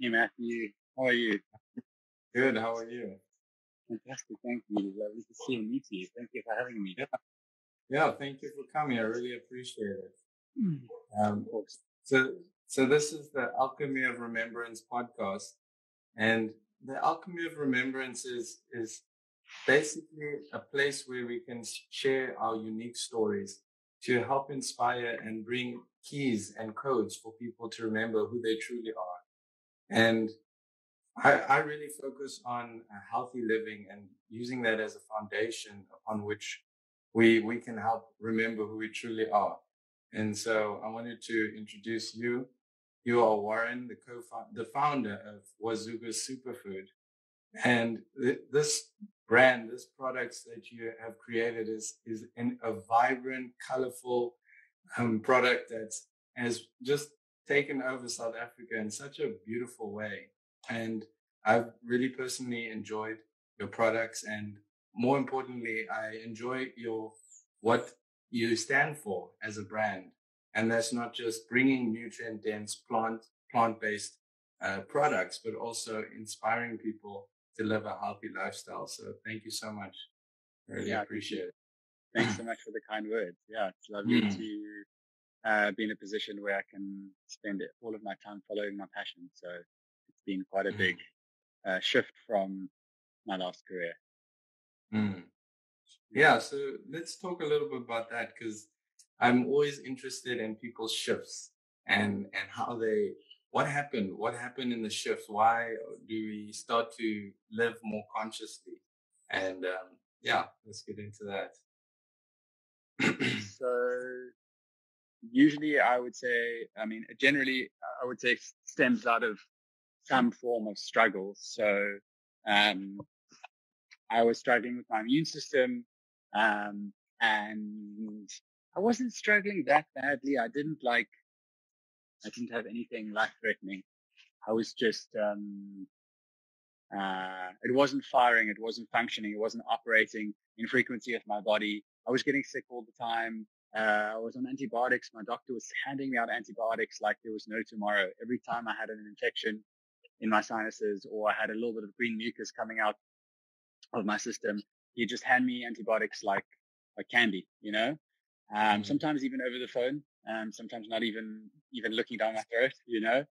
Hey. Hey, Matthew. How are you? Good. How are you? Fantastic. Thank you. Lovely to see and meet you. Thank you for having me. Yeah. Yeah. Thank you for coming. I really appreciate it. Mm. Um, so, so this is the Alchemy of Remembrance podcast, and the Alchemy of Remembrance is is basically a place where we can share our unique stories to help inspire and bring keys and codes for people to remember who they truly are. And I, I really focus on healthy living and using that as a foundation upon which we, we can help remember who we truly are. And so I wanted to introduce you. You are Warren, the co the founder of Wazoogles Superfood. And th- this brand, this products that you have created is, is in a vibrant, colorful um, product that has just taken over South Africa in such a beautiful way. And I've really personally enjoyed your products and more importantly, I enjoy your, what you stand for as a brand. And that's not just bringing nutrient dense plant, plant based uh, products, but also inspiring people to live a healthy lifestyle. So thank you so much. Really yeah, appreciate it. Thanks so much for the kind words. Yeah, it's lovely mm. to uh, be in a position where I can spend all of my time following my passion. So it's been quite a mm. big uh, shift from my last career. Mm. Yeah, so let's talk a little bit about that because I'm always interested in people's shifts and and how they what happened? What happened in the shift? Why do we start to live more consciously? And um, yeah, let's get into that. so usually I would say, I mean, generally I would say stems out of some form of struggle. So, um, I was struggling with my immune system, um, and I wasn't struggling that badly. I didn't like I didn't have anything life threatening. I was just, um, uh, it wasn't firing. It wasn't functioning. It wasn't operating in frequency with my body. I was getting sick all the time. Uh, I was on antibiotics. My doctor was handing me out antibiotics like there was no tomorrow. Every time I had an infection in my sinuses or I had a little bit of green mucus coming out of my system, he'd just hand me antibiotics like, like candy, you know? Um, mm-hmm. sometimes even over the phone um, sometimes not even even looking down my throat, you know.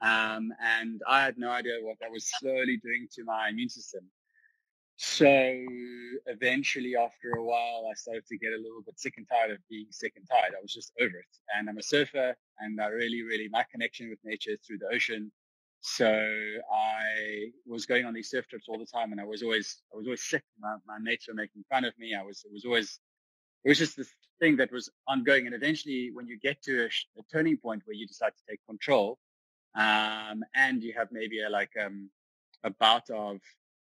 Um, and I had no idea what that was slowly doing to my immune system. So eventually, after a while, I started to get a little bit sick and tired of being sick and tired. I was just over it. And I'm a surfer, and I really, really my connection with nature is through the ocean. So I was going on these surf trips all the time, and I was always I was always sick. My, my mates were making fun of me. I was it was always it was just this thing that was ongoing. And eventually, when you get to a, a turning point where you decide to take control, um, and you have maybe a, like um, a bout of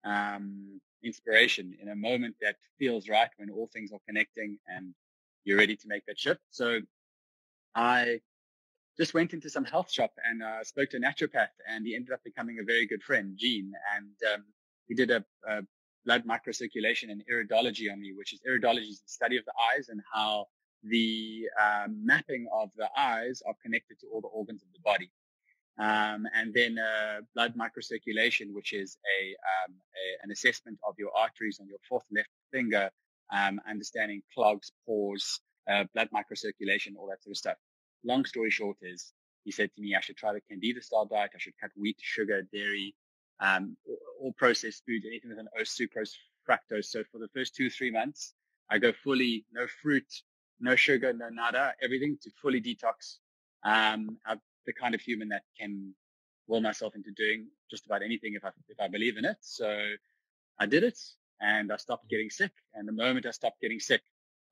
um, inspiration in a moment that feels right when all things are connecting and you're ready to make that shift. So I just went into some health shop and uh, spoke to a naturopath, and he ended up becoming a very good friend, Gene. And um, he did a, a blood microcirculation and iridology on me, which is iridology is the study of the eyes and how the um, mapping of the eyes are connected to all the organs of the body. Um, and then uh, blood microcirculation, which is a, um, a, an assessment of your arteries on your fourth left finger, um, understanding clogs, pores, uh, blood microcirculation, all that sort of stuff. Long story short is he said to me, I should try the Candida style diet. I should cut wheat, sugar, dairy, um, all processed foods, anything with an O sucrose, fructose. So for the first two, three months, I go fully no fruit, no sugar, no nada, everything to fully detox. Um, I'm the kind of human that can will myself into doing just about anything if I, if I believe in it. So I did it and I stopped mm. getting sick. And the moment I stopped getting sick,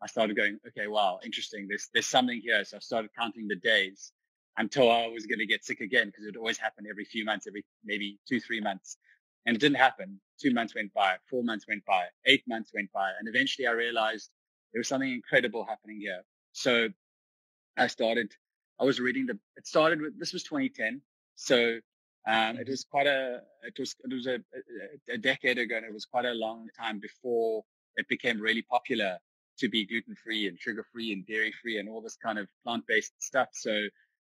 I started going, okay, wow, interesting. There's, there's something here. So I started counting the days until I was going to get sick again because it would always happen every few months, every maybe two, three months. And it didn't happen. Two months went by, four months went by, eight months went by. And eventually I realized there was something incredible happening here. So I started, I was reading the, it started with, this was 2010. So, um, it was quite a, it was, it was a, a decade ago and it was quite a long time before it became really popular to be gluten free and sugar free and dairy free and all this kind of plant based stuff. So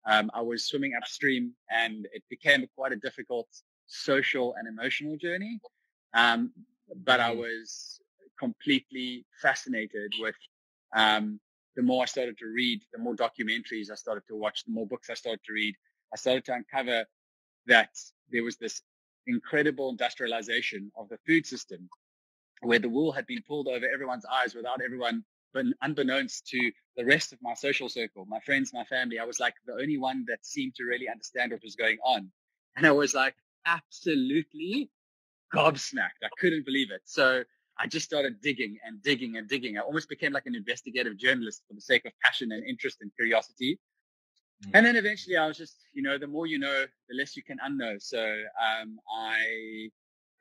um, I was swimming upstream and it became quite a difficult social and emotional journey. Um, but I mm-hmm. was completely fascinated with, um, the more I started to read, the more documentaries I started to watch, the more books I started to read, I started to uncover that there was this incredible industrialization of the food system where the wool had been pulled over everyone's eyes without everyone, but unbeknownst to the rest of my social circle, my friends, my family, I was like the only one that seemed to really understand what was going on. And I was like absolutely gobsmacked. I couldn't believe it. So I just started digging and digging and digging. I almost became like an investigative journalist for the sake of passion and interest and curiosity. Mm. And then eventually I was just, you know, the more you know, the less you can unknow. So um, I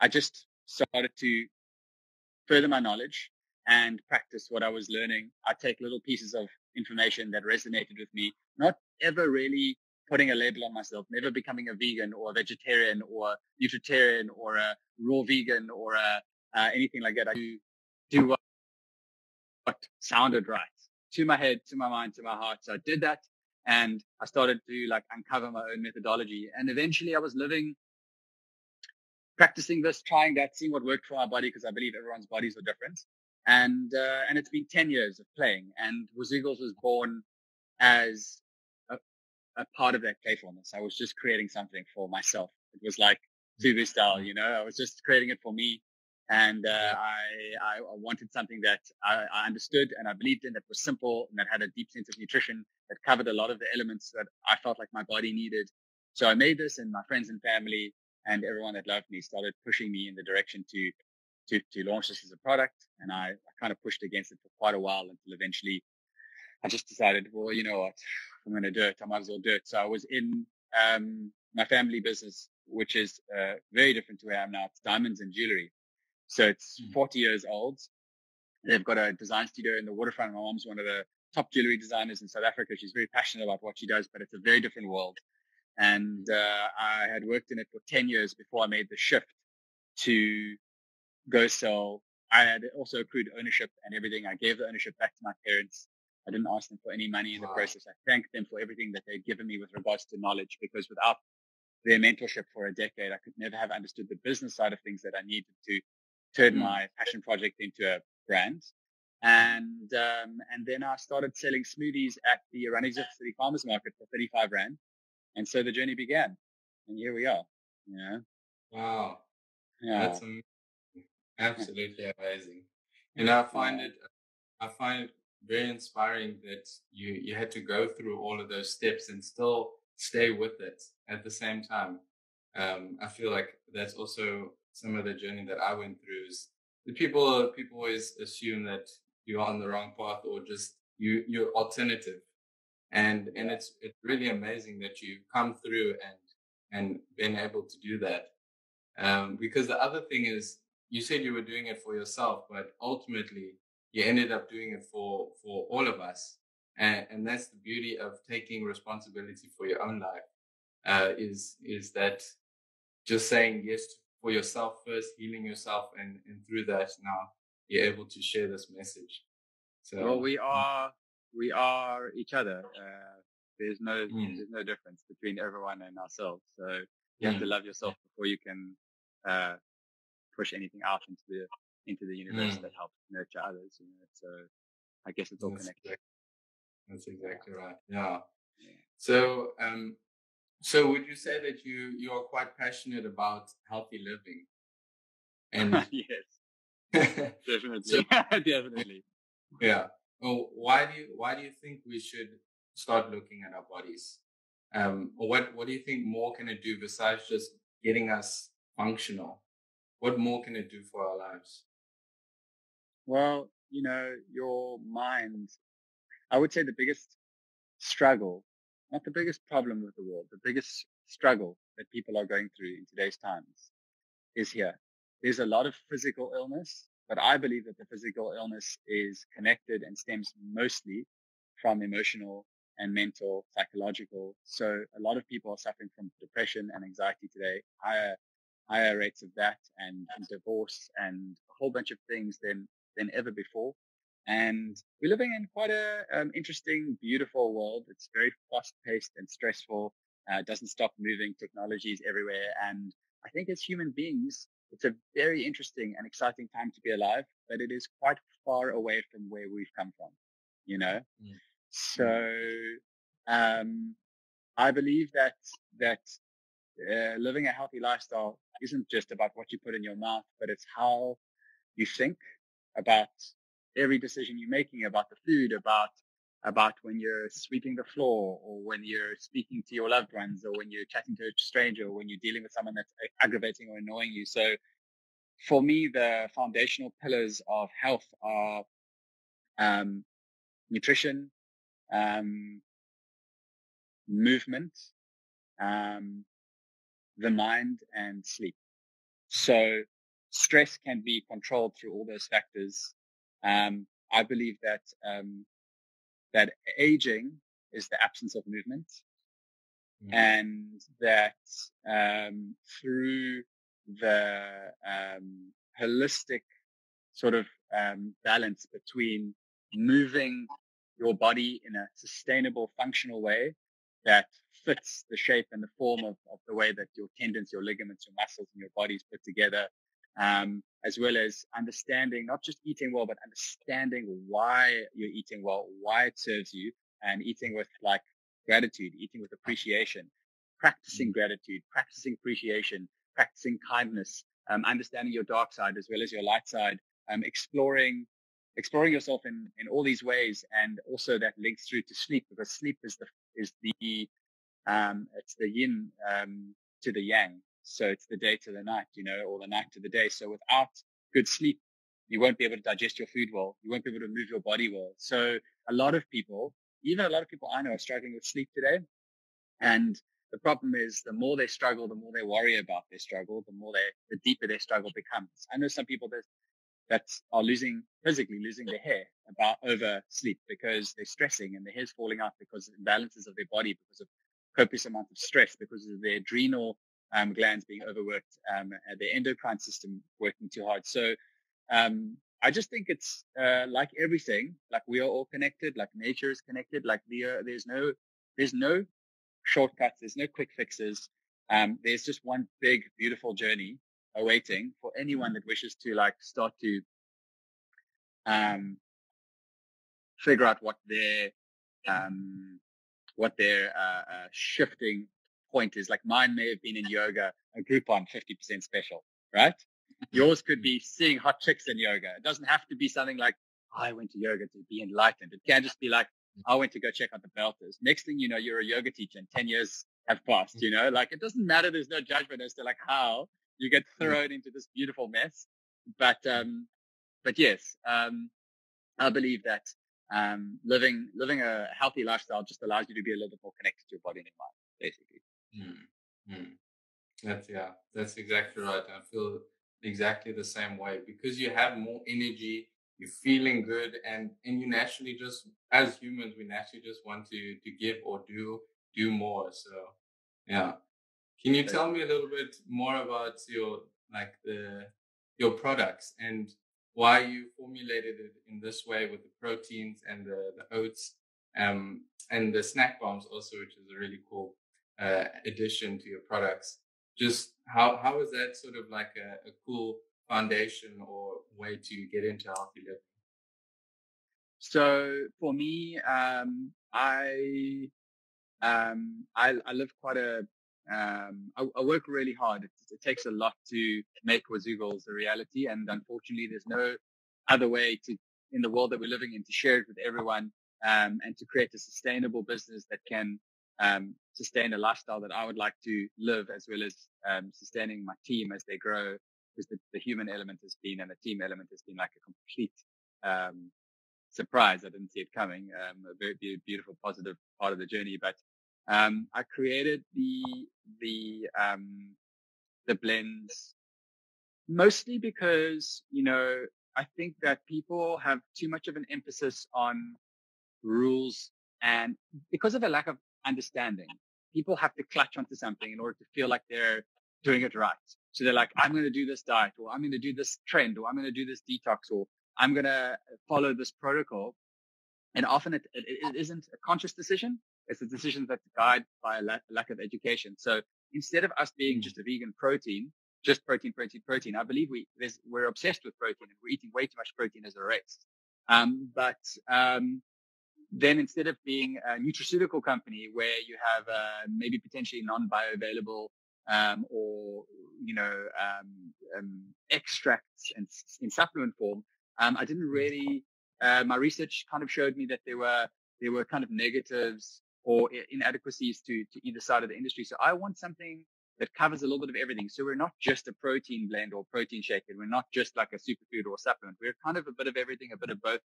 I just started to further my knowledge and practice what I was learning. I take little pieces of information that resonated with me, not ever really putting a label on myself, never becoming a vegan or a vegetarian or a nutritarian or a raw vegan or a, uh, anything like that. I do, do what, what sounded right to my head, to my mind, to my heart. So I did that and I started to like uncover my own methodology. And eventually I was living, practicing this, trying that, seeing what worked for my body because I believe everyone's bodies are different. And, uh, and it's been 10 years of playing and Wazoogles was born as a, a, part of that playfulness. I was just creating something for myself. It was like Fubu style, you know, I was just creating it for me. And, uh, I, I wanted something that I, I understood and I believed in that was simple and that had a deep sense of nutrition that covered a lot of the elements that I felt like my body needed. So I made this and my friends and family and everyone that loved me started pushing me in the direction to, to, to launch this as a product. And I, I kind of pushed against it for quite a while until eventually I just decided, well, you know what, I'm going to do it. I might as well do it. So I was in, um, my family business, which is, uh, very different to where I am now. It's diamonds and jewelry. So it's mm. 40 years old. They've got a design studio in the waterfront. My mom's one of the top jewelry designers in South Africa. She's very passionate about what she does, but it's a very different world. And uh, I had worked in it for 10 years before I made the shift to go sell. I had also accrued ownership and everything. I gave the ownership back to my parents. I didn't ask them for any money in the wow. process. I thanked them for everything that they'd given me with regards to knowledge because without their mentorship for a decade, I could never have understood the business side of things that I needed to turn mm. my passion project into a brand. And, um, and then I started selling smoothies at the Oranjezicht City Farmers Market for 35 Rand. And so the journey began. And here we are. Yeah. Wow. Yeah. That's amazing. absolutely amazing. And I find it, I find it very inspiring that you, you had to go through all of those steps and still stay with it at the same time. Um, I feel like that's also some of the journey that I went through is the people, people always assume that you're on the wrong path or just you you're alternative. And and it's it's really amazing that you've come through and and been able to do that. Um, because the other thing is you said you were doing it for yourself but ultimately you ended up doing it for for all of us. And, and that's the beauty of taking responsibility for your own life uh, is is that just saying yes for yourself first healing yourself and and through that now you're able to share this message. So well, we are we are each other. Uh, there's no mm. there's no difference between everyone and ourselves. So you mm. have to mm. love yourself before you can uh, push anything out into the into the universe mm. that helps nurture others. You know, so I guess it's all That's connected. Exactly. That's exactly right. Yeah. yeah. So um, so would you say that you you are quite passionate about healthy living? And yes. definitely, so, definitely. Yeah. Well, why do you why do you think we should start looking at our bodies? Um, or what what do you think more can it do besides just getting us functional? What more can it do for our lives? Well, you know, your mind. I would say the biggest struggle, not the biggest problem with the world, the biggest struggle that people are going through in today's times is here there's a lot of physical illness, but I believe that the physical illness is connected and stems mostly from emotional and mental, psychological. So a lot of people are suffering from depression and anxiety today, higher, higher rates of that and, and divorce and a whole bunch of things than, than ever before. And we're living in quite a um, interesting, beautiful world. It's very fast paced and stressful. Uh, doesn't stop moving. Technology is everywhere. And I think as human beings, it's a very interesting and exciting time to be alive, but it is quite far away from where we've come from, you know? Mm. So, um, I believe that, that, uh, living a healthy lifestyle isn't just about what you put in your mouth, but it's how you think about every decision you're making about the food, about about when you're sweeping the floor or when you're speaking to your loved ones or when you're chatting to a stranger or when you're dealing with someone that's aggravating or annoying you. So for me, the foundational pillars of health are um, nutrition, um, movement, um, the mind and sleep. So stress can be controlled through all those factors. Um, I believe that um, that aging is the absence of movement, mm-hmm. and that um, through the um, holistic sort of um, balance between moving your body in a sustainable, functional way that fits the shape and the form of, of the way that your tendons, your ligaments, your muscles, and your body is put together, um, as well as understanding not just eating well, but understanding why you're eating well, why it serves you, and eating with like gratitude, eating with appreciation, practicing mm. gratitude, practicing appreciation, practicing kindness, um, understanding your dark side as well as your light side, um, exploring exploring yourself in in all these ways, and also that links through to sleep because sleep is the is the um, it's the yin um, to the yang. So it's the day to the night, you know, or the night to the day. So without good sleep, you won't be able to digest your food well. You won't be able to move your body well. So a lot of people, even a lot of people I know are struggling with sleep today. And the problem is the more they struggle, the more they worry about their struggle, the more they, the deeper their struggle becomes. I know some people that, that are losing, physically losing their hair about over sleep because they're stressing and their hair's falling out because of imbalances of their body, because of copious amount of stress, because of their adrenal um, glands being overworked, um, the endocrine system working too hard. So um, I just think it's uh, like everything, like we are all connected, like nature is connected, like the, uh, there's no there's no shortcuts, there's no quick fixes. Um, there's just one big, beautiful journey awaiting for anyone that wishes to like start to um, figure out what their um, what their uh, uh, shifting point is like mine may have been in yoga, a Groupon 50% special, right? Yours could be seeing hot chicks in yoga. It doesn't have to be something like, I went to yoga to be enlightened. It can just be like, I went to go check out the belters. Next thing you know, you're a yoga teacher and 10 years have passed, you know, like it doesn't matter. There's no judgment as to like how you get thrown into this beautiful mess. But, um, but yes, um, I believe that, um, living, living a healthy lifestyle just allows you to be a little bit more connected to your body and your mind, basically. Mm, mm. That's yeah, that's exactly right. I feel exactly the same way because you have more energy, you're feeling good, and and you naturally just as humans we naturally just want to to give or do do more. So yeah, can you tell me a little bit more about your like the your products and why you formulated it in this way with the proteins and the, the oats um, and the snack bombs also, which is a really cool uh, addition to your products. Just how how is that sort of like a, a cool foundation or way to get into healthy living? So for me, um, I um, I, I live quite a um, I, I, work really hard. It, it, takes a lot to make Wazoogles a reality, and unfortunately, there's no other way to in the world that we're living in to share it with everyone um, and to create a sustainable business that can um, sustain a lifestyle that I would like to live as well as um, sustaining my team as they grow because the, the, human element has been and the team element has been like a complete um, surprise. I didn't see it coming. Um, a very beautiful, positive part of the journey. But um, I created the the um, the blends mostly because you know I think that people have too much of an emphasis on rules and because of a lack of understanding. People have to clutch onto something in order to feel like they're doing it right. So they're like, I'm going to do this diet or I'm going to do this trend or I'm going to do this detox or I'm going to follow this protocol. And often it, it, it isn't a conscious decision. It's a decision that's guided by a lack, lack of education. So instead of us being just a vegan protein, just protein, protein, protein, I believe we, we're obsessed with protein and we're eating way too much protein as a race. Um, but, um, then instead of being a nutraceutical company where you have uh, maybe potentially non-bioavailable um, or you know um, um, extracts in, in, supplement form, um, I didn't really. Uh, my research kind of showed me that there were there were kind of negatives or inadequacies to to either side of the industry. So I want something that covers a little bit of everything. So we're not just a protein blend or protein shake, and we're not just like a superfood or a supplement. We're kind of a bit of everything, a bit of both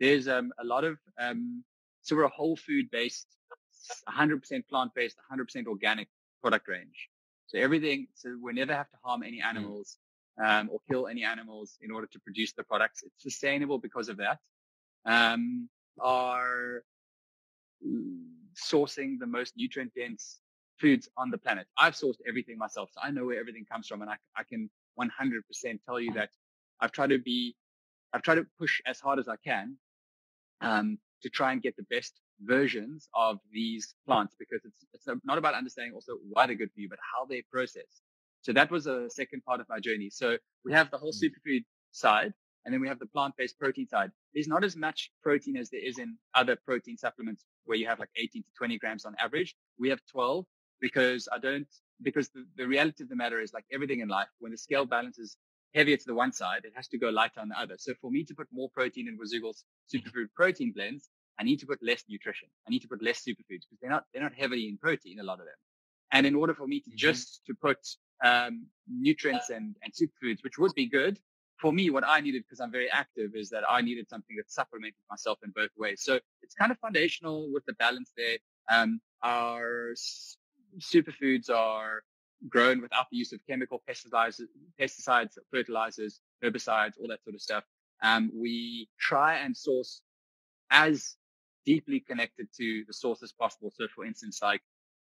there's um, a lot of, um, so we're a whole food based, 100% plant based, 100% organic product range. So everything, so we never have to harm any mm. animals um, or kill any animals in order to produce the products. It's sustainable because of that. Um, are sourcing the most nutrient dense foods on the planet. I've sourced everything myself, so I know where everything comes from, and I, I can 100% tell you that I've tried to be, I've tried to push as hard as I can um, to try and get the best versions of these plants because it's, it's not about understanding also why they're good for you, but how they process. So that was a second part of my journey. So we have the whole mm. superfood side and then we have the plant-based protein side. There's not as much protein as there is in other protein supplements where you have like 18 to 20 grams on average. We have 12 because I don't, because the, the reality of the matter is like everything in life, when the scale balances heavier to the one side, it has to go lighter on the other. So for me to put more protein in Wazoogle's superfood protein blends, I need to put less nutrition. I need to put less superfoods because they're not, they're not heavily in protein, a lot of them. And in order for me to mm-hmm. just to put, um, nutrients and, and superfoods, which would be good for me, what I needed, because I'm very active, is that I needed something that supplemented myself in both ways. So it's kind of foundational with the balance there. Um, our superfoods are grown without the use of chemical pesticides, pesticides, fertilizers, herbicides, all that sort of stuff. Um, we try and source as deeply connected to the source as possible. So, for instance, like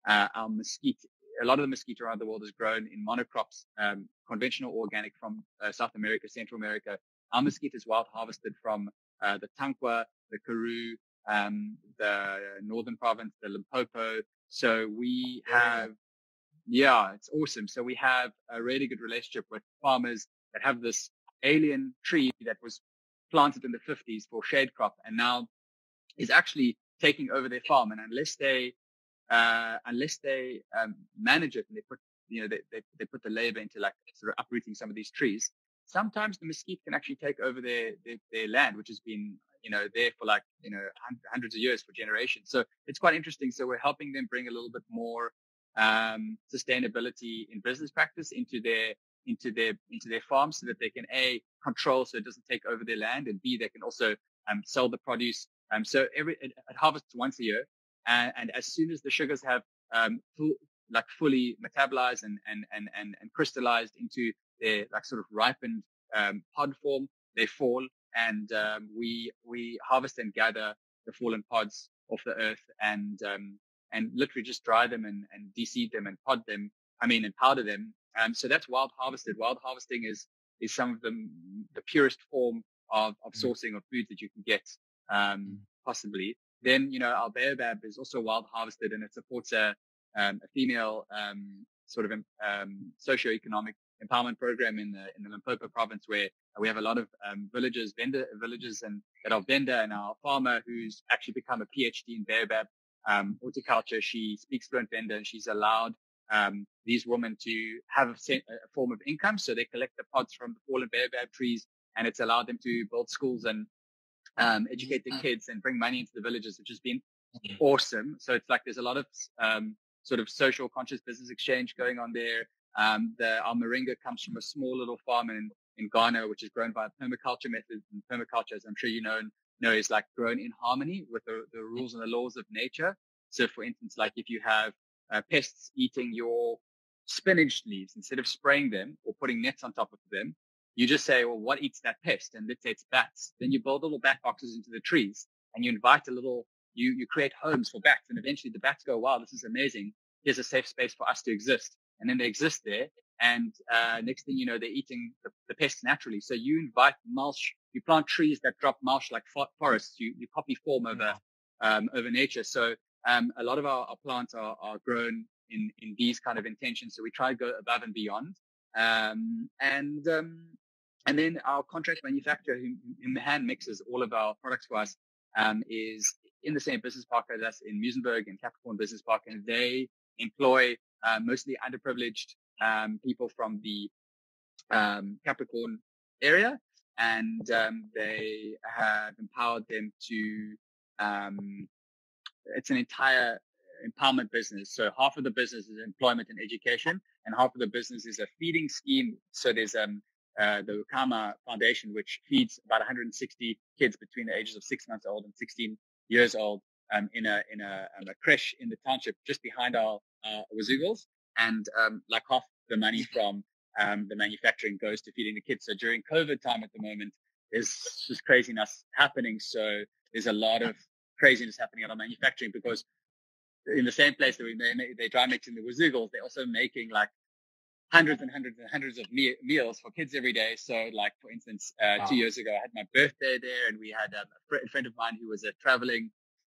uh, our mesquite, a lot of the mesquite around the world is grown in monocrops, um, conventional organic from uh, South America, Central America. Our mesquite is wild harvested from uh, the Tankwa, the Karoo, um, the Northern Province, the Limpopo. So we have yeah, it's awesome. So we have a really good relationship with farmers that have this alien tree that was planted in the 50s for shade crop and now is actually taking over their farm. And unless they, uh, unless they um, manage it and they put, you know, they, they, they put the labor into like sort of uprooting some of these trees, sometimes the mesquite can actually take over their, their, their land, which has been, you know, there for like, you know, hundreds of years for generations. So it's quite interesting. So we're helping them bring a little bit more um, sustainability in business practice into their into their into their farms so that they can a control so it doesn't take over their land and b they can also um, sell the produce um, so every it, it, harvests once a year and, and, as soon as the sugars have um, full, like fully metabolized and, and and and and crystallized into their like sort of ripened um, pod form they fall and um, we we harvest and gather the fallen pods off the earth and um, and literally just dry them and, and deseed them and pod them. I mean, and powder them. Um, so that's wild harvested. Wild harvesting is, is some of the, the purest form of, of mm. sourcing of foods that you can get, um, mm. possibly. Then, you know, our baobab is also wild harvested and it supports a, um, a female, um, sort of, um, socioeconomic empowerment program in the, in the Limpopo province where we have a lot of, um, villages, Venda villages and that are Venda and our farmer who's actually become a PhD in baobab um, horticulture. She speaks fluent Venda and she's allowed um, these women to have a, a, form of income. So they collect the pods from the fallen baobab trees and it's allowed them to build schools and um, educate the mm-hmm. kids and bring money into the villages, which has been awesome. So it's like there's a lot of um, sort of social conscious business exchange going on there. Um, the our moringa comes from a small little farm in, in Ghana, which is grown by permaculture methods. And permaculture, as I'm sure you know, know, is like grown in harmony with the, the rules and the laws of nature. So for instance, like if you have uh, pests eating your spinach leaves, instead of spraying them or putting nets on top of them, you just say, well, what eats that pest? And let's say it's bats. Then you build little bat boxes into the trees and you invite a little, you, you create homes for bats. And eventually the bats go, wow, this is amazing. Here's a safe space for us to exist. And then they exist there And uh, next thing you know, they're eating the, the, pests naturally. So you invite mulch, you plant trees that drop mulch like forests. You, you copy form over um, over nature. So um, a lot of our, our plants are, are grown in in these kind of intentions. So we try to go above and beyond. Um, and um, and then our contract manufacturer who, who hand mixes all of our products for us um, is in the same business park as us in Muizenberg and Capricorn Business Park, and they employ uh, mostly underprivileged um, people from the um, Capricorn area, and um, they have empowered them to. Um, it's an entire empowerment business. So half of the business is employment and education, and half of the business is a feeding scheme. So there's um, uh, the Ukama Foundation, which feeds about 160 kids between the ages of six months old and 16 years old um, in a in a, um, a creche in the township just behind our uh, Wazoogles. And um, like half the money from um, the manufacturing goes to feeding the kids. So during COVID time at the moment, there's just craziness happening. So there's a lot of craziness happening at our manufacturing because in the same place that we they, they dry mixing the Wazoogles, they're also making like hundreds and hundreds and hundreds of me- meals for kids every day. So, like for instance, uh, wow. two years ago, I had my birthday there, and we had um, a, fr- a, friend of mine who was a traveling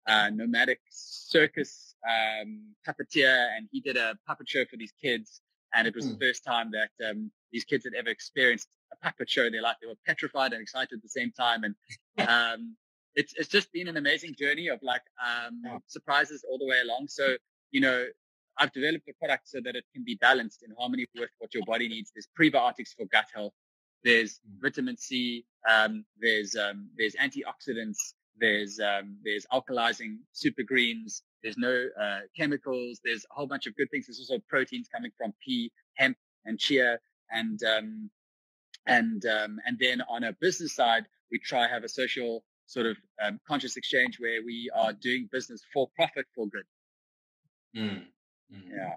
uh, nomadic circus um, puppeteer, and he did a puppet show for these kids. And it was mm. the hmm. first time that um, these kids had ever experienced a puppet show in their life. They were petrified and excited at the same time, and um, it's it's just been an amazing journey of like um, surprises all the way along. So you know, I've developed a product so that it can be balanced in harmony with what your body needs. There's prebiotics for gut health. There's mm. vitamin C. Um, there's um, there's antioxidants. There's um, there's alkalizing super greens. There's no uh, chemicals. There's a whole bunch of good things. There's also proteins coming from pea, hemp, and chia. And um, and um, and then on a business side, we try have a social sort of um, conscious exchange where we are doing business for profit for good. Mm. Mm-hmm. Yeah.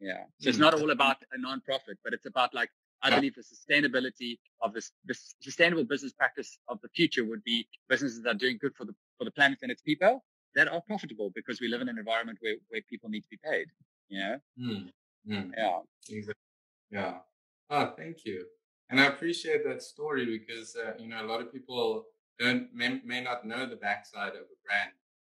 Yeah. So it's mm. not all about a non-profit, but it's about like, I believe the sustainability of this, this sustainable business practice of the future would be businesses that are doing good for the, for the planet and its people that are profitable because we live in an environment where, where people need to be paid. You know? Mm. Mm. Yeah. Exactly. Yeah. Oh, thank you. And I appreciate that story because, uh, you know, a lot of people don't, may, may not know the backside of a brand.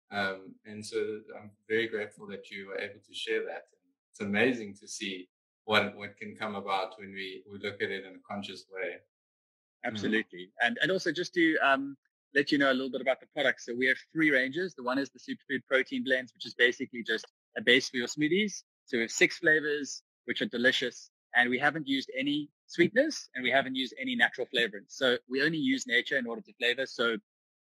Um, and so I'm very grateful that you were able to share that. It's amazing to see what what can come about when we, we look at it in a conscious way. Mm-hmm. Absolutely. Mm. And and also just to um, let you know a little bit about the products. So we have three ranges. The one is the superfood protein blends, which is basically just a base for your smoothies. So we have six flavors, which are delicious. And we haven't used any sweetness and we haven't used any natural flavorants. So we only use nature in order to flavor. So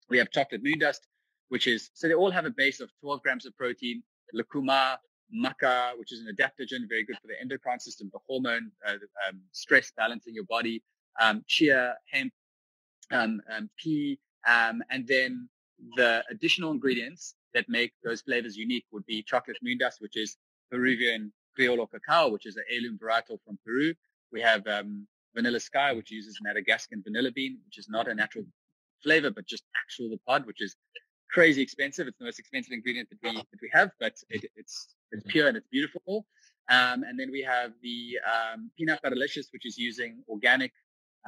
we have chocolate moon dust, which is, so they all have a base of 12 grams of protein, lucuma, maca, which is an adaptogen, very good for the endocrine system, the hormone, uh, um, stress balancing your body, um, chia, hemp, um, um pea, um, and then the additional ingredients that make those flavors unique would be chocolate moon dust, which is Peruvian Criollo cacao, which is an heirloom varietal from Peru. We have um, Vanilla Sky, which uses Madagascan vanilla bean, which is not a natural flavor, but just actual the pod, which is crazy expensive. It's the most expensive ingredient that we that we have, but it, it's it's pure and it's beautiful. Um, and then we have the um, peanut butter delicious, which is using organic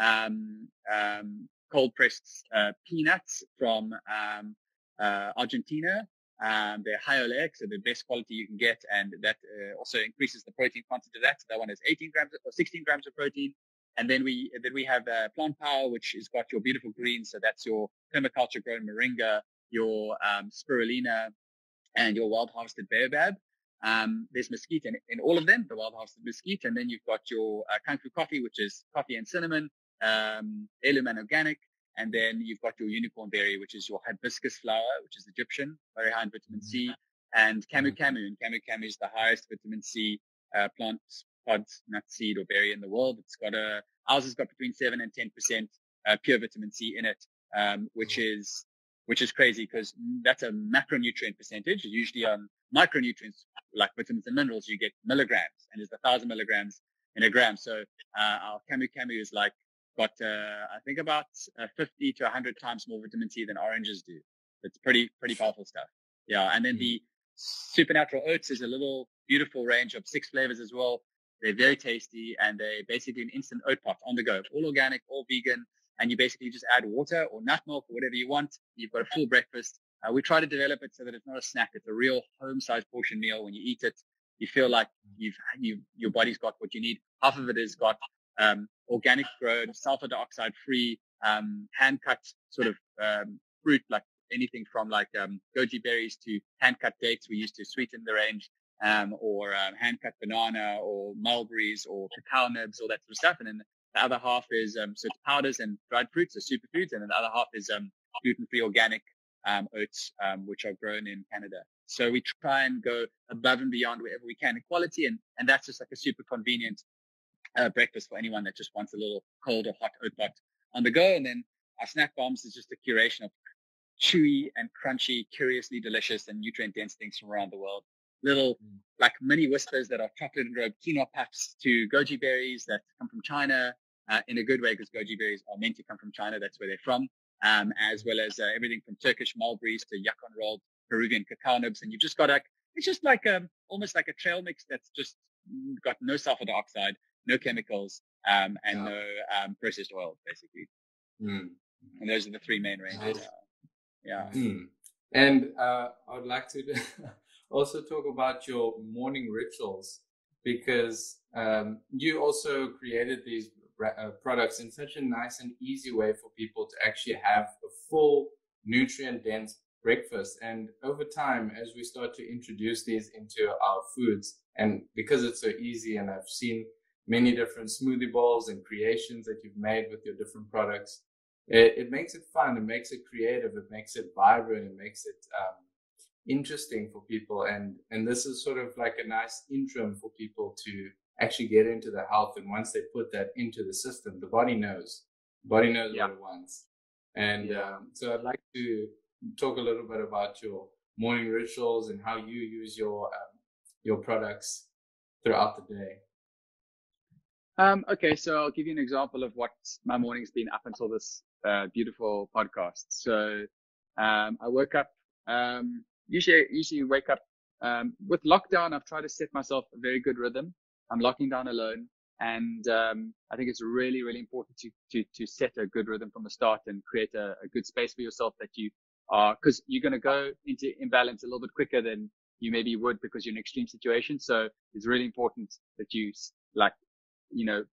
um, um cold pressed uh, peanuts from um, uh, Argentina. Um, they're high oleic, so the best quality you can get, and that uh, also increases the protein content of that. So that one is 18 grams or 16 grams of protein. And then we then we have uh, plant power, which has got your beautiful greens. So that's your permaculture grown moringa, your um, spirulina, and your wild harvested baobab. Um, there's mesquite in, in, all of them, the wild harvested mesquite. And then you've got your uh, Kung Fu coffee, which is coffee and cinnamon, um, heirloom and organic. And then you've got your unicorn berry, which is your hibiscus flower, which is Egyptian, very high in vitamin C, and camu mm-hmm. camu. And camu camu is the highest vitamin C uh, plant, pod, nut, seed, or berry in the world. It's got a, ours has got between 7 and 10% uh, pure vitamin C in it, um, which mm-hmm. is which is crazy because that's a macronutrient percentage. Usually on micronutrients like vitamins and minerals, you get milligrams and there's a thousand milligrams in a gram. So uh, our Camu Camu is like got, uh, I think about uh, 50 to 100 times more vitamin C than oranges do. It's pretty, pretty powerful stuff. Yeah. And then the mm-hmm. supernatural oats is a little beautiful range of six flavors as well. They're very tasty and they're basically an instant oat pot on the go, all organic, all vegan. And you basically just add water or nut milk or whatever you want. You've got a full breakfast. Uh, we try to develop it so that it's not a snack. It's a real home-sized portion meal. When you eat it, you feel like you've, you, your body's got what you need. Half of it has got um, organic grown, sulfur dioxide free, um, hand cut sort of um, fruit, like anything from like um, goji berries to hand cut dates we used to sweeten the range, um, or um, hand cut banana or mulberries or cacao nibs, all that sort of stuff. And then the other half is um, so it's powders and dried fruits, so superfoods, and then the other half is um, gluten-free organic um, oats, um, which are grown in Canada. So we try and go above and beyond wherever we can in quality, and and that's just like a super convenient uh, breakfast for anyone that just wants a little cold or hot oat pot on the go. And then our snack bombs is just a curation of chewy and crunchy, curiously delicious and nutrient dense things from around the world. Little mm. like mini whispers that are chocolate and enrobed quinoa puffs to goji berries that come from China uh, in a good way because goji berries are meant to come from China. That's where they're from. Um, as well as uh, everything from Turkish mulberries to yacon rolled Peruvian cacao nibs. And you've just got like, it's just like um, almost like a trail mix that's just got no sulfur dioxide, no chemicals, um, and yeah. no um, processed oils, basically. Mm. And those are the three main ranges. Uh, yeah. Mm. And uh, I would like to also talk about your morning rituals because um, you also created these uh, products in such a nice and easy way for people to actually have a full nutrient dense breakfast. And over time, as we start to introduce these into our foods, and because it's so easy, and I've seen many different smoothie bowls and creations that you've made with your different products. It, it makes it fun. It makes it creative. It makes it vibrant. It makes it um, interesting for people. And and this is sort of like a nice interim for people to actually get into the health. And once they put that into the system, the body knows. The body knows yeah. what it wants. And yeah. um, so I'd like to talk a little bit about your morning rituals and how you use your um, your products throughout the day. Um, okay, so I'll give you an example of what my morning's been up until this uh, beautiful podcast. So um, I woke up. Um, usually, usually wake up um, with lockdown. I've tried to set myself a very good rhythm. I'm locking down alone, and um, I think it's really, really important to to to set a good rhythm from the start and create a, a good space for yourself that you are because you're going to go into imbalance a little bit quicker than you maybe would because you're in an extreme situation. So it's really important that you like you know,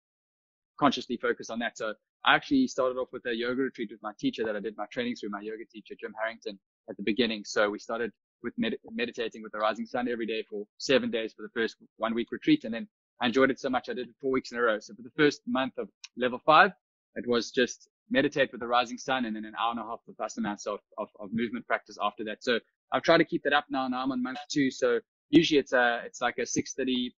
consciously focus on that. So I actually started off with a yoga retreat with my teacher that I did my training through, my yoga teacher, Jim Harrington, at the beginning. So we started with med- meditating with the rising sun every day for seven days for the first one week retreat. And then I enjoyed it so much. I did it four weeks in a row. So for the first month of level five, it was just meditate with the rising sun and then an hour and a half of asanas of, of, of movement practice after that. So I've tried to keep that up now. Now I'm on month two. So usually it's a, it's like a 630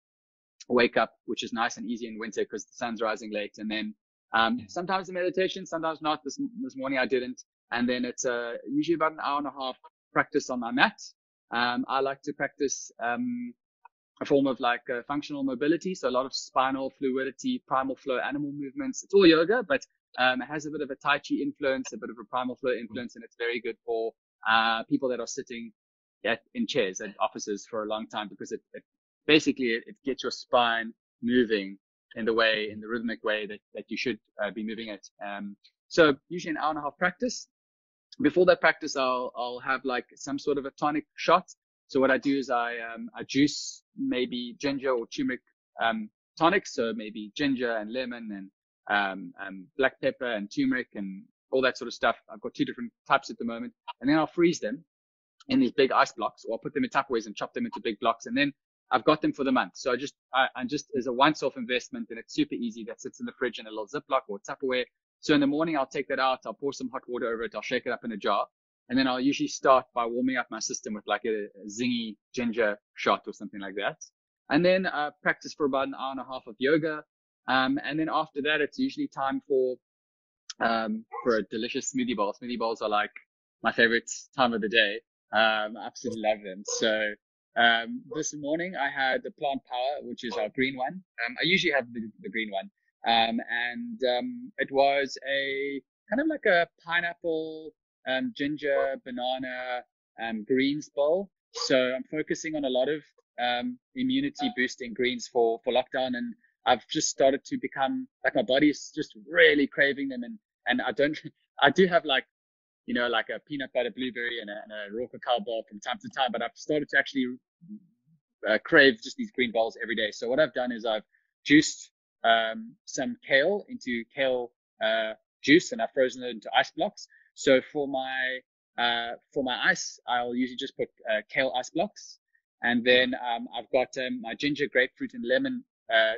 wake up, which is nice and easy in winter because the sun's rising late. And then um, sometimes the meditation, sometimes not. This this morning I didn't. And then it's uh, usually about an hour and a half practice on my mat. Um, I like to practice um, a form of like uh, functional mobility, so a lot of spinal fluidity, primal flow, animal movements. It's all yoga, but um, it has a bit of a Tai Chi influence, a bit of a primal flow influence, and it's very good for uh, people that are sitting at, in chairs at offices for a long time because it, it basically it, it, gets your spine moving in the way, in the rhythmic way that, that you should uh, be moving it. Um, so usually an hour and a half practice. Before that practice, I'll, I'll have like some sort of a tonic shot. So what I do is I, um, I juice maybe ginger or turmeric, um, tonic. So maybe ginger and lemon and, um, black pepper and turmeric and all that sort of stuff. I've got two different types at the moment and then I'll freeze them in these big ice blocks or I'll put them in Tupperwares and chop them into big blocks. And then I've got them for the month. So I just, I, I just as a once-off investment and it's super easy that sits in the fridge in a little Ziploc or Tupperware. So in the morning, I'll take that out. I'll pour some hot water over it. I'll shake it up in a jar. And then I'll usually start by warming up my system with like a, a zingy ginger shot or something like that. And then uh, practice for about an hour and a half of yoga. Um, and then after that, it's usually time for, um, for a delicious smoothie bowl. Smoothie bowls are like my favorite time of the day. Um, I absolutely love them. So um, this morning I had the plant power, which is our green one. Um, I usually have the, the green one. Um, and, um, it was a kind of like a pineapple, um, ginger, banana, um, greens bowl. So I'm focusing on a lot of, um, immunity boosting greens for for lockdown, and I've just started to become like my body's just really craving them, and and I don't I do have like you know like a peanut butter blueberry and a, and a raw cacao bar from time to time, but I've started to actually uh, crave just these green bowls every day. So what I've done is I've juiced um, some kale into kale uh, juice and I've frozen it into ice blocks. So for my uh, for my ice, I'll usually just put uh, kale ice blocks, and then um, I've got um, my ginger, grapefruit, and lemon uh,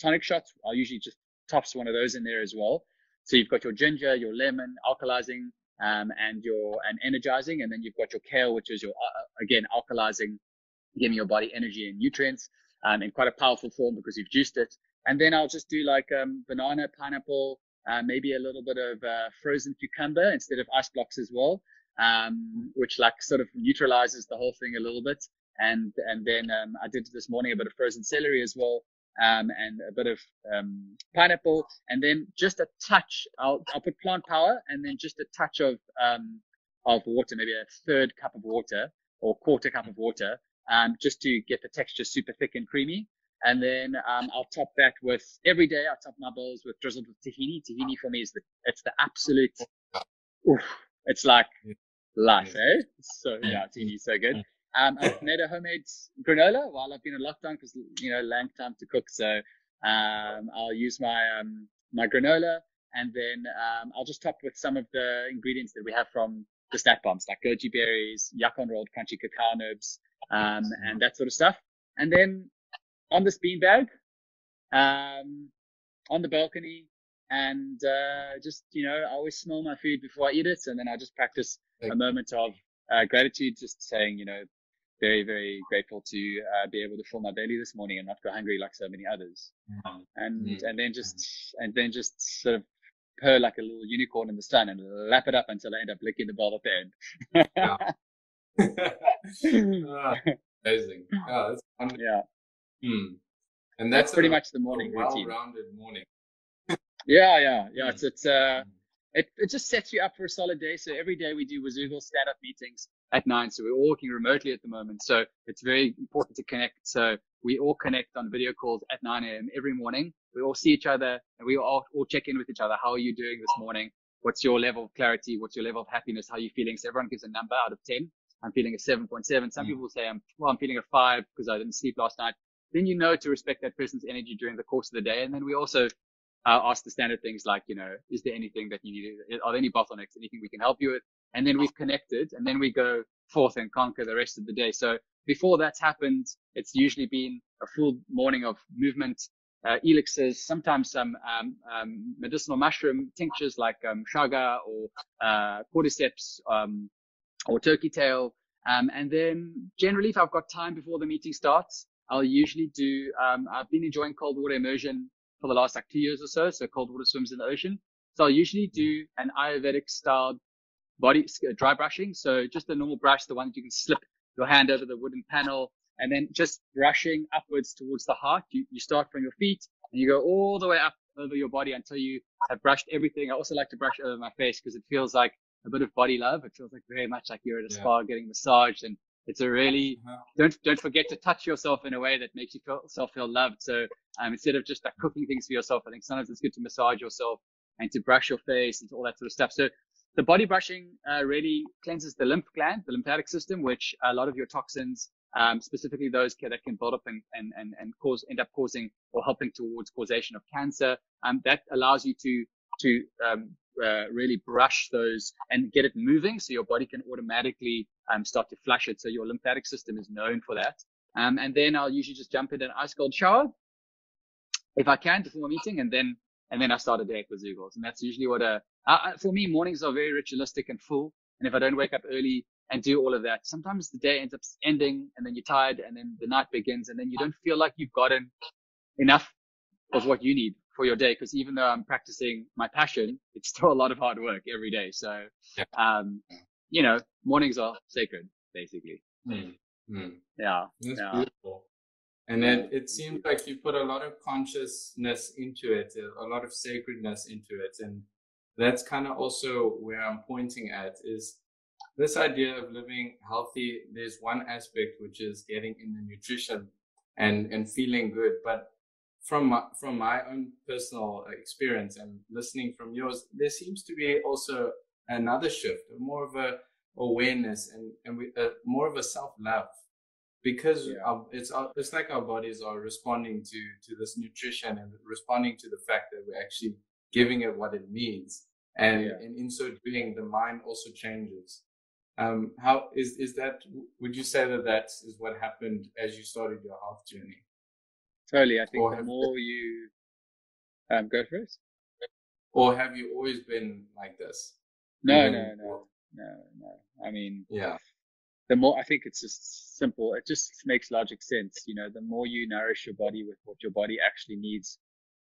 tonic shots. I'll usually just toss one of those in there as well. So you've got your ginger, your lemon, alkalizing, um, and your and energizing, and then you've got your kale, which is your uh, again alkalizing, giving your body energy and nutrients um, in quite a powerful form because you've juiced it. And then I'll just do like um, banana, pineapple, uh, maybe a little bit of uh, frozen cucumber instead of ice blocks as well, um, which like sort of neutralizes the whole thing a little bit. And and then um, I did this morning a bit of frozen celery as well, um, and a bit of um, pineapple, and then just a touch. I'll I'll put plant power, and then just a touch of um, of water, maybe a third cup of water or quarter cup of water, um, just to get the texture super thick and creamy. And then um, I'll top that with every day. I top my bowls with drizzled with tahini. Tahini for me is the it's the absolute. Oof, it's like life, eh? So yeah, tahini so good. Um, I've made a homemade granola while I've been in lockdown because you know long time to cook. So um, I'll use my um, my granola and then um, I'll just top with some of the ingredients that we have from the snack bombs, like goji berries, yacon rolled crunchy cacao nibs, um, and that sort of stuff. And then on this beanbag, um, on the balcony, and uh, just you know, I always smell my food before I eat it, and then I just practice a moment of uh, gratitude, just saying, you know, very very grateful to uh, be able to fill my belly this morning and not go hungry like so many others, mm-hmm. and mm-hmm. and then just and then just sort of purr like a little unicorn in the sun and lap it up until I end up licking the bowl of pen. oh, amazing. Oh, that's. Yeah. Hmm. And that's, that's pretty much the morning routine. Well-rounded morning. yeah, yeah, yeah. It's it's uh, hmm. it it just sets you up for a solid day. So every day we do Wazoogle stand-up meetings at nine. So we're all working remotely at the moment. So it's very important to connect. So we all connect on video calls at 9 a.m. every morning. We all see each other and we all, all check in with each other. How are you doing this morning? What's your level of clarity? What's your level of happiness? How are you feeling? So everyone gives a number out of 10. I'm feeling a 7.7. Some mm. people say I'm, well, I'm feeling a five because I didn't sleep last night then you know to respect that person's energy during the course of the day. And then we also uh, ask the standard things like, you know, is there anything that you need? Are there any bottlenecks? Anything we can help you with? And then we've connected and then we go forth and conquer the rest of the day. So before that's happened, it's usually been a full morning of movement, uh, elixirs, sometimes some um, um, medicinal mushroom tinctures like um, chaga or uh, cordyceps um, or turkey tail. Um, and then generally, if I've got time before the meeting starts, I'll usually do, um, I've been enjoying cold water immersion for the last like two years or so. So cold water swims in the ocean. So I'll usually do an Ayurvedic style body uh, dry brushing. So just a normal brush, the one that you can slip your hand over the wooden panel and then just brushing upwards towards the heart. You, you start from your feet and you go all the way up over your body until you have brushed everything. I also like to brush over my face because it feels like a bit of body love. It feels like very much like you're at a yeah. spa getting massaged and it's a really uh-huh. don't don't forget to touch yourself in a way that makes yourself feel loved. So um, instead of just like cooking things for yourself, I think sometimes it's good to massage yourself and to brush your face and all that sort of stuff. So the body brushing uh, really cleanses the lymph gland, the lymphatic system, which a lot of your toxins, um, specifically those that can build up and, and, and, and cause, end up causing or helping towards causation of cancer. Um, that allows you to, to, um, uh, really brush those and get it moving so your body can automatically um, start to flush it. So your lymphatic system is known for that. Um, and then I'll usually just jump in an ice cold shower if I can before a meeting and then, and then I start a day with Zoogles. And that's usually what a, uh, for me, mornings are very ritualistic and full. And if I don't wake up early and do all of that, sometimes the day ends up ending and then you're tired and then the night begins and then you don't feel like you've gotten enough of what you need for your day because even though I'm practicing my passion, it's still a lot of hard work every day. So, yeah. um, you know, mornings are sacred, basically. Mm. Mm. Yeah. That's yeah. beautiful. And then it seems like you put a lot of consciousness into it, a lot of sacredness into it. And that's kind of also where I'm pointing at is this idea of living healthy, there's one aspect which is getting in the nutrition and and feeling good. But from my, from my own personal experience and listening from yours, there seems to be also another shift, more of a awareness and and we, uh, more of a self love because yeah. our, it's our, it's like our bodies are responding to to this nutrition and responding to the fact that we're actually giving it what it needs and, yeah. and in so doing the mind also changes um, how is is that would you say that that is what happened as you started your health journey totally i think or the more you um, go it, or have you always been like this no no no no no i mean yeah the more I think it's just simple. It just makes logic sense. You know, the more you nourish your body with what your body actually needs,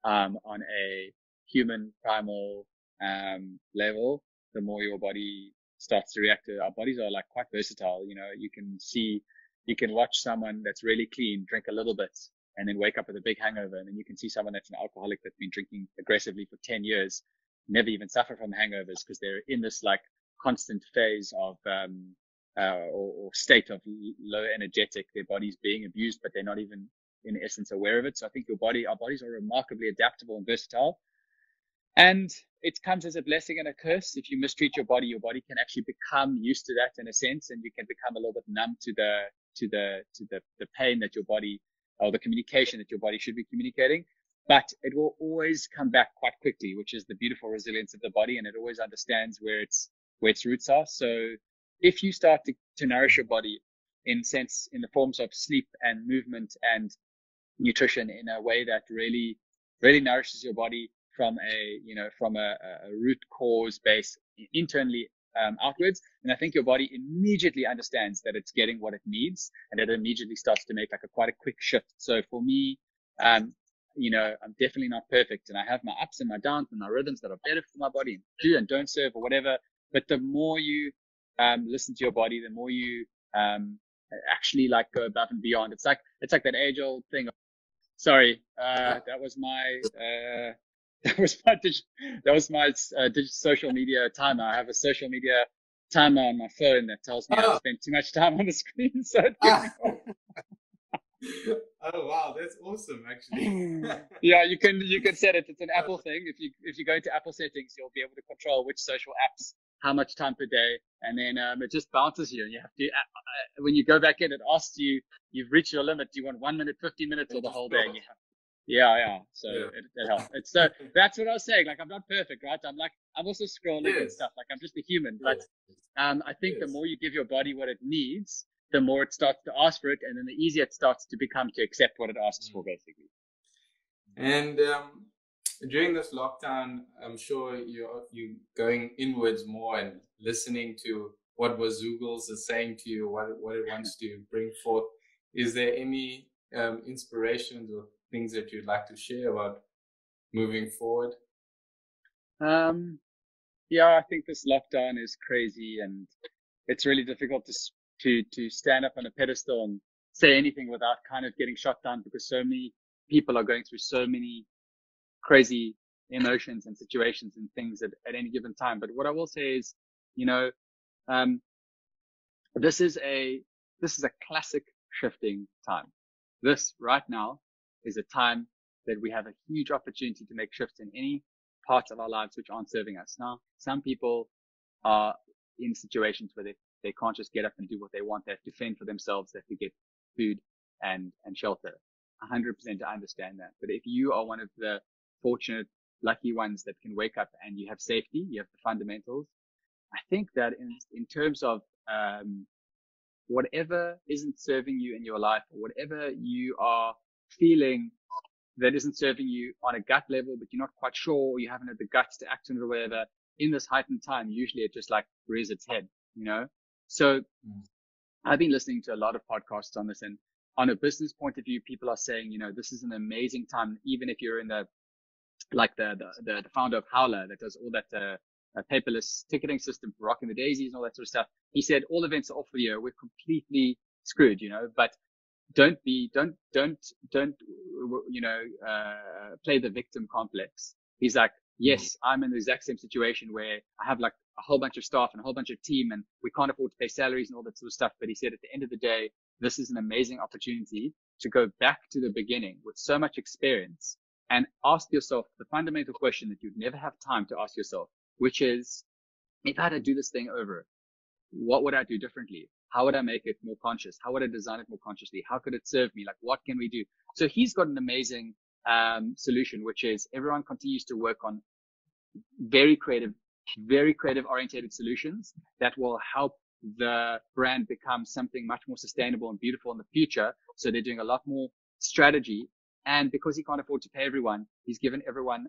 um, on a human primal, um, level, the more your body starts to react to. Our bodies are like quite versatile. You know, you can see, you can watch someone that's really clean drink a little bit and then wake up with a big hangover. And then you can see someone that's an alcoholic that's been drinking aggressively for 10 years, never even suffer from hangovers because they're in this like constant phase of, um, uh, or, or, state of low energetic, their body's being abused, but they're not even in essence aware of it. So I think your body, our bodies are remarkably adaptable and versatile. And it comes as a blessing and a curse. If you mistreat your body, your body can actually become used to that in a sense, and you can become a little bit numb to the to the to the, the pain that your body or the communication that your body should be communicating. But it will always come back quite quickly, which is the beautiful resilience of the body, and it always understands where its where its roots are. So if you start to, to nourish your body in sense in the forms of sleep and movement and nutrition in a way that really really nourishes your body from a you know from a, a root cause base internally um, outwards and i think your body immediately understands that it's getting what it needs and it immediately starts to make like a quite a quick shift so for me um, you know i'm definitely not perfect and i have my ups and my downs and my rhythms that are better for my body and do and don't serve or whatever but the more you um, listen to your body, the more you um, actually like go above and beyond. It's like it's like that age old thing. Sorry, uh, that was my uh, that was my dig- that was my uh, social media timer. I have a social media timer on my phone that tells me oh. I spend too much time on the screen. So ah. oh wow, that's awesome actually. yeah, you can you can set it. It's an Apple thing. If you if you go into Apple settings, you'll be able to control which social apps how much time per day, and then um, it just bounces you, and you have to. Uh, uh, when you go back in, it asks you, you've reached your limit. Do you want one minute, fifteen minutes, or the whole day? Yeah, yeah, yeah. So yeah. It, it helps. It's so that's what I was saying. Like I'm not perfect, right? I'm like I'm also scrolling yes. and stuff. Like I'm just a human, but um, I think yes. the more you give your body what it needs, the more it starts to ask for it, and then the easier it starts to become to accept what it asks mm. for, basically. And um, during this lockdown, I'm sure you're you going inwards more and listening to what Wazoogles is saying to you, what what it wants to bring forth. Is there any um, inspirations or things that you'd like to share about moving forward? Um, yeah, I think this lockdown is crazy, and it's really difficult to to to stand up on a pedestal and say anything without kind of getting shot down because so many people are going through so many crazy emotions and situations and things at, at any given time. But what I will say is, you know, um, this is a, this is a classic shifting time. This right now is a time that we have a huge opportunity to make shifts in any parts of our lives which aren't serving us. Now, some people are in situations where they, they can't just get up and do what they want. They have to fend for themselves. They have to get food and, and shelter. 100% I understand that. But if you are one of the fortunate, lucky ones that can wake up and you have safety, you have the fundamentals. I think that in, in terms of, um, whatever isn't serving you in your life or whatever you are feeling that isn't serving you on a gut level, but you're not quite sure, or you haven't had the guts to act on it or whatever, in this heightened time, usually it just like rears its head, you know? So mm. I've been listening to a lot of podcasts on this and on a business point of view, people are saying, you know, this is an amazing time, even if you're in the like the, the, the founder of Howler that does all that, uh, uh, paperless ticketing system for rocking the daisies and all that sort of stuff. He said all events are off for the year. We're completely screwed, you know, but don't be, don't, don't, don't, you know, uh, play the victim complex. He's like, yes, I'm in the exact same situation where I have like a whole bunch of staff and a whole bunch of team and we can't afford to pay salaries and all that sort of stuff. But he said at the end of the day, this is an amazing opportunity to go back to the beginning with so much experience and ask yourself the fundamental question that you'd never have time to ask yourself, which is, if I had to do this thing over, what would I do differently? How would I make it more conscious? How would I design it more consciously? How could it serve me? Like, what can we do? So he's got an amazing um, solution, which is everyone continues to work on very creative, very creative orientated solutions that will help the brand become something much more sustainable and beautiful in the future. So they're doing a lot more strategy. And because he can't afford to pay everyone, he's given everyone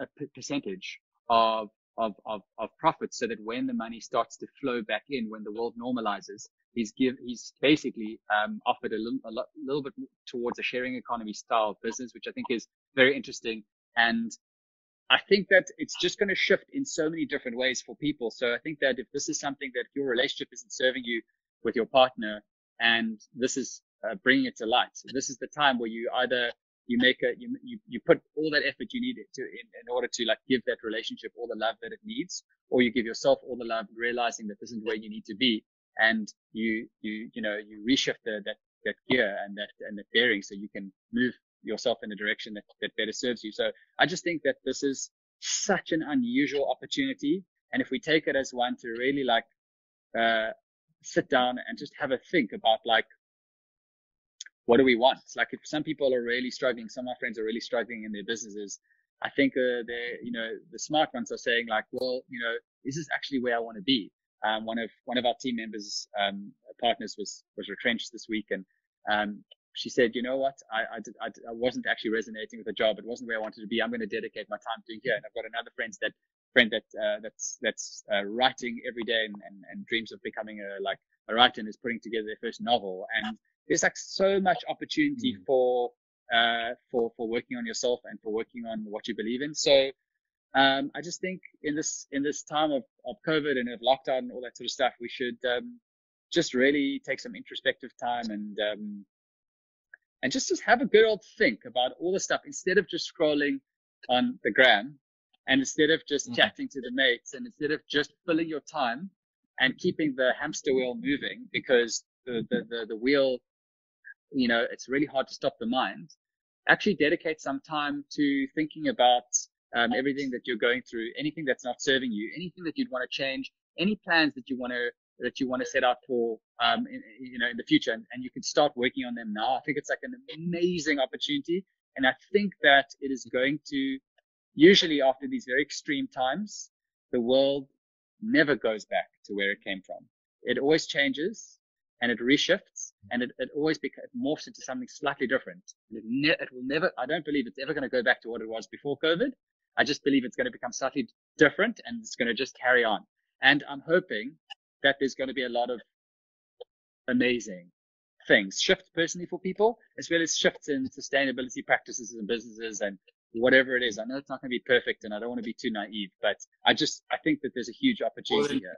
a percentage of, of, of, of profits so that when the money starts to flow back in, when the world normalizes, he's give, he's basically, um, offered a little, a little bit towards a sharing economy style business, which I think is very interesting. And I think that it's just going to shift in so many different ways for people. So I think that if this is something that your relationship isn't serving you with your partner and this is uh, bringing it to light, so this is the time where you either you make a you, you, you put all that effort you need to in, in order to like give that relationship all the love that it needs, or you give yourself all the love, realizing that this is where you need to be, and you you you know you reshift the, that that gear and that and that bearing so you can move yourself in a direction that, that better serves you. So I just think that this is such an unusual opportunity. And if we take it as one to really like, uh, sit down and just have a think about like, what do we want? Like if some people are really struggling, some of my friends are really struggling in their businesses. I think, uh, they, you know, the smart ones are saying like, well, you know, is this is actually where I want to be. Um, one of, one of our team members, um, partners was, was retrenched this week and, um, she said, you know what, I, I, did, I, I, wasn't actually resonating with the job. It wasn't where I wanted to be. I'm going to dedicate my time to here. And I've got another friend that friend that uh, that's that's uh, writing every day and, and, and, dreams of becoming a like a writer and is putting together their first novel. And there's like so much opportunity mm. for uh, for for working on yourself and for working on what you believe in. So um, I just think in this in this time of, of COVID and of lockdown and all that sort of stuff, we should um, just really take some introspective time and um, and just, just have a good old think about all the stuff instead of just scrolling on the gram and instead of just mm-hmm. chatting to the mates and instead of just filling your time and keeping the hamster wheel moving because the, the, the, the wheel, you know, it's really hard to stop the mind. Actually dedicate some time to thinking about um, everything that you're going through, anything that's not serving you, anything that you'd want to change, any plans that you want to that you want to set out for, um, in, you know, in the future, and, and you can start working on them now. I think it's like an amazing opportunity, and I think that it is going to, usually after these very extreme times, the world never goes back to where it came from. It always changes and it reshifts mm. and it, it always beca- it morphs into something slightly different. It, ne- it will never, I don't believe it's ever going to go back to what it was before COVID. I just believe it's going to become slightly different and it's going to just carry on. And I'm hoping that there's going to be a lot of amazing things, shifts personally for people, as well as shifts in sustainability practices and businesses and whatever it is. I know it's not going to be perfect and I don't want to be too naive, but I just, I think that there's a huge opportunity here.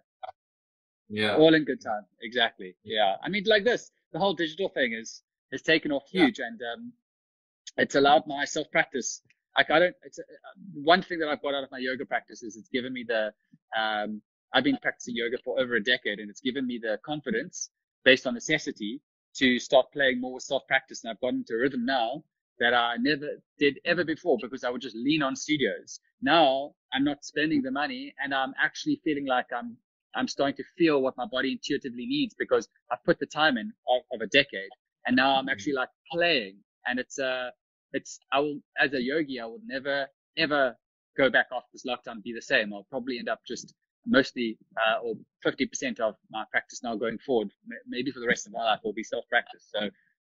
Yeah. All in good time. Exactly. Yeah. I mean, like this, the whole digital thing is, has taken off huge yeah. and, um, it's allowed my self practice. Like I don't, it's a, one thing that I've got out of my yoga practice is it's given me the, um, I've been practicing yoga for over a decade and it's given me the confidence based on necessity to start playing more with self practice. And I've gotten into a rhythm now that I never did ever before because I would just lean on studios. Now I'm not spending the money and I'm actually feeling like I'm, I'm starting to feel what my body intuitively needs because I've put the time in of, of a decade and now I'm actually like playing and it's, uh, it's, I will, as a yogi, I will never ever go back after this lockdown and be the same. I'll probably end up just mostly uh, or 50% of my practice now going forward, maybe for the rest of my life, will be self practice. So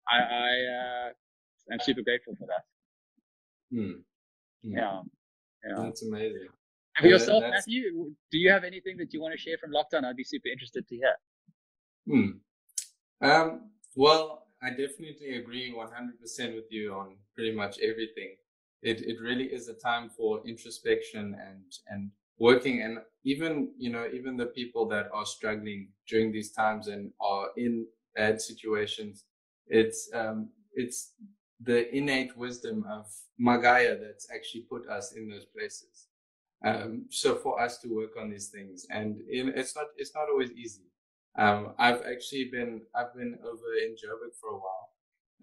I, I uh, am super grateful for that. Hmm. hmm. Yeah. yeah. That's amazing. And for yourself, yeah, Matthew, do you have anything that you want to share from lockdown? I'd be super interested to hear. Hmm. Um, well, I definitely agree 100% with you on pretty much everything. It, it really is a time for introspection and, and working and even you know even the people that are struggling during these times and are in bad situations it's um it's the innate wisdom of magaya that's actually put us in those places Um, so for us to work on these things, and it's not it's not always easy. Um, I've actually been I've been over in Joburg for a while,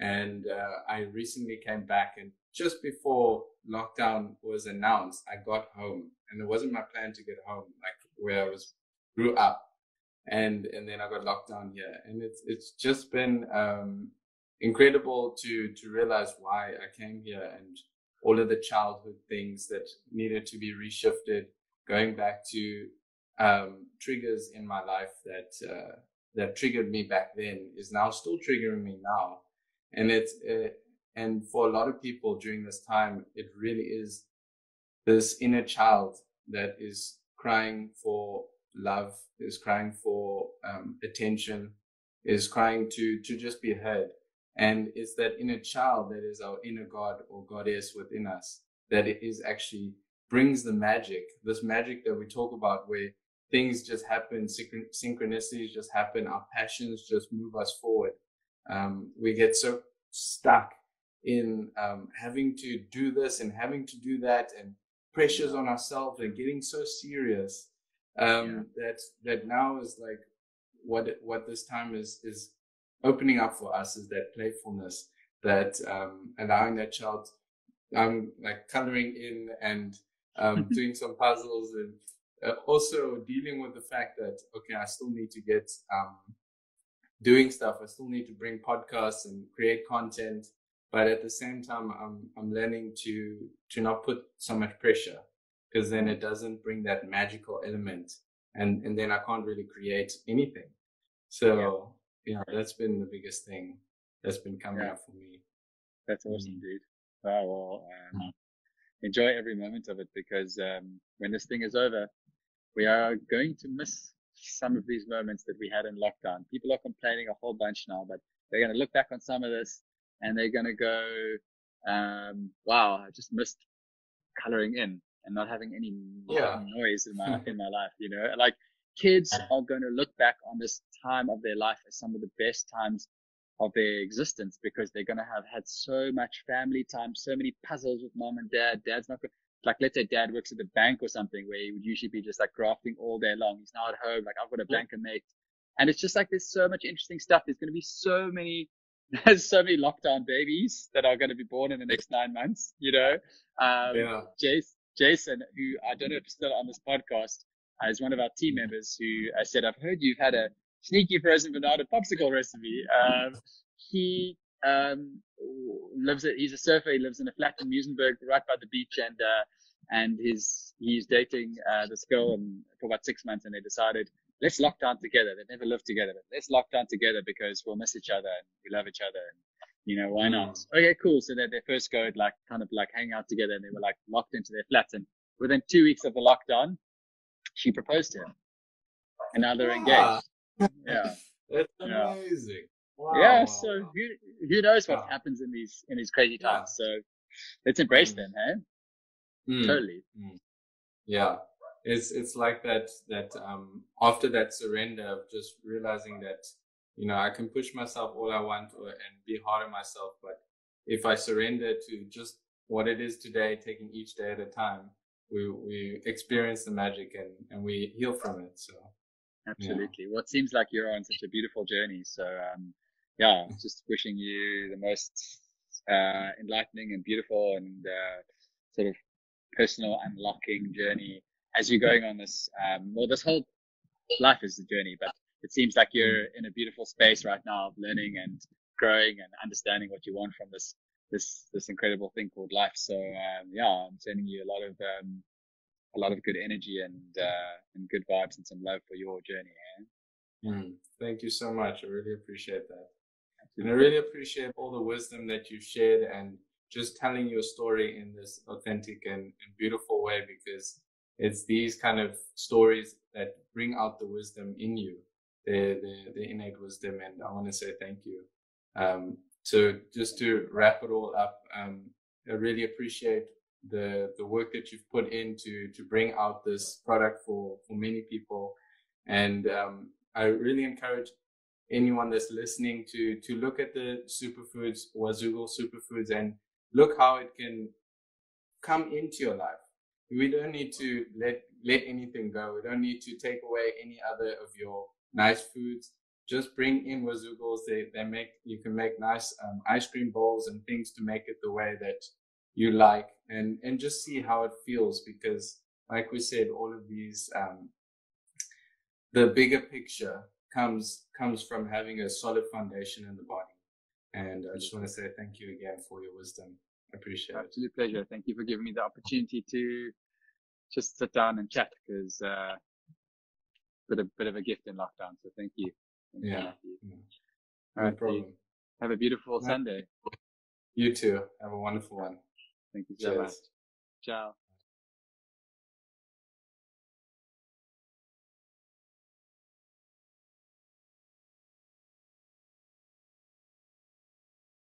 and uh, I recently came back. And just before lockdown was announced, I got home, and it wasn't my plan to get home, like where I was grew up, and and then I got locked down here, and it's it's just been um, incredible to to realize why I came here and all of the childhood things that needed to be reshifted, going back to um, triggers in my life that uh, that triggered me back then is now still triggering me now, and it's uh, and for a lot of people during this time, it really is this inner child that is crying for love, is crying for um, attention, is crying to to just be heard, and it's that inner child that is our inner God or goddess within us that it is actually brings the magic, this magic that we talk about where things just happen, synchronicities just happen, our passions just move us forward. Um, we get so stuck in um, having to do this and having to do that and pressures on ourselves and getting so serious um, yeah. that that now is like what what this time is is opening up for us is that playfulness that um, allowing that child um, like coloring in and um, doing some puzzles and uh, also dealing with the fact that okay i still need to get um, doing stuff. I still need to bring podcasts and create content. But at the same time i'm i'm learning to to not put so much pressure because then it doesn't bring that magical element. And and then i can't really create anything. So yeah, that's been the biggest thing that's been coming yeah. up for me that's awesome mm-hmm. dude wow well um, mm-hmm. enjoy every moment of it because um, when this thing is over we are going to miss some of these moments that we had in lockdown. People are complaining a whole bunch now, but they're going to look back on some of this and they're going to go, um, wow, I just missed coloring in and not having any yeah. noise in my, in my life, you know, like kids are going to look back on this time of their life as some of the best times of their existence because they're going to have had so much family time, so many puzzles with mom and dad. Dad's not going like let's say dad works at the bank or something where he would usually be just like grafting all day long. He's now at home, like I've got a yeah. banker mate. And it's just like there's so much interesting stuff. There's gonna be so many there's so many lockdown babies that are gonna be born in the next nine months, you know. Um yeah. Jason Jason, who I don't know if he's still on this podcast, uh, is one of our team members who I said, I've heard you've had a sneaky frozen banana popsicle recipe. Um, he um, lives at, he's a surfer. He lives in a flat in Muizenberg, right by the beach, and uh, and he's he's dating uh, this girl and for about six months, and they decided let's lock down together. They've never lived together, but let's lock down together because we'll miss each other and we love each other. And, you know, why not? Mm. Okay, cool. So that they first go like kind of like hang out together and they were like locked into their flats. And within two weeks of the lockdown, she proposed to him. And now they're engaged. Yeah. That's amazing. Wow. Yeah, so who who knows what wow. happens in these in these crazy times? Yeah. So let's embrace mm. them, hey? Mm. Totally. Mm. Yeah, it's it's like that that um after that surrender of just realizing that you know I can push myself all I want or, and be hard on myself, but if I surrender to just what it is today, taking each day at a time, we we experience the magic and and we heal from it. So absolutely, yeah. it seems like you're on such a beautiful journey. So um, yeah, just wishing you the most uh, enlightening and beautiful and uh, sort of personal unlocking journey as you're going on this. Um, well, this whole life is a journey, but it seems like you're in a beautiful space right now of learning and growing and understanding what you want from this this this incredible thing called life. So um, yeah, I'm sending you a lot of um, a lot of good energy and uh, and good vibes and some love for your journey. Eh? Mm, thank you so much. I really appreciate that. And I really appreciate all the wisdom that you've shared and just telling your story in this authentic and, and beautiful way because it's these kind of stories that bring out the wisdom in you, the, the, the innate wisdom. And I want to say thank you. Um, so just to wrap it all up, um, I really appreciate the, the work that you've put in to, bring out this product for, for many people. And, um, I really encourage anyone that's listening to to look at the superfoods Wazoogles superfoods and look how it can come into your life we don't need to let let anything go. We don't need to take away any other of your nice foods. Just bring in Wazoogles. They they make you can make nice um, ice cream bowls and things to make it the way that you like, and and just see how it feels. Because like we said, all of these um, the bigger picture comes comes from having a solid foundation in the body. And I just want to say thank you again for your wisdom. I appreciate it. Absolute pleasure. Thank you for giving me the opportunity to just sit down and chat because uh, bit a bit of a gift in lockdown. So thank you. Thank yeah. You. yeah. No right, problem. Have a beautiful Sunday. You too. Have a wonderful one. Thank you so much. Ciao.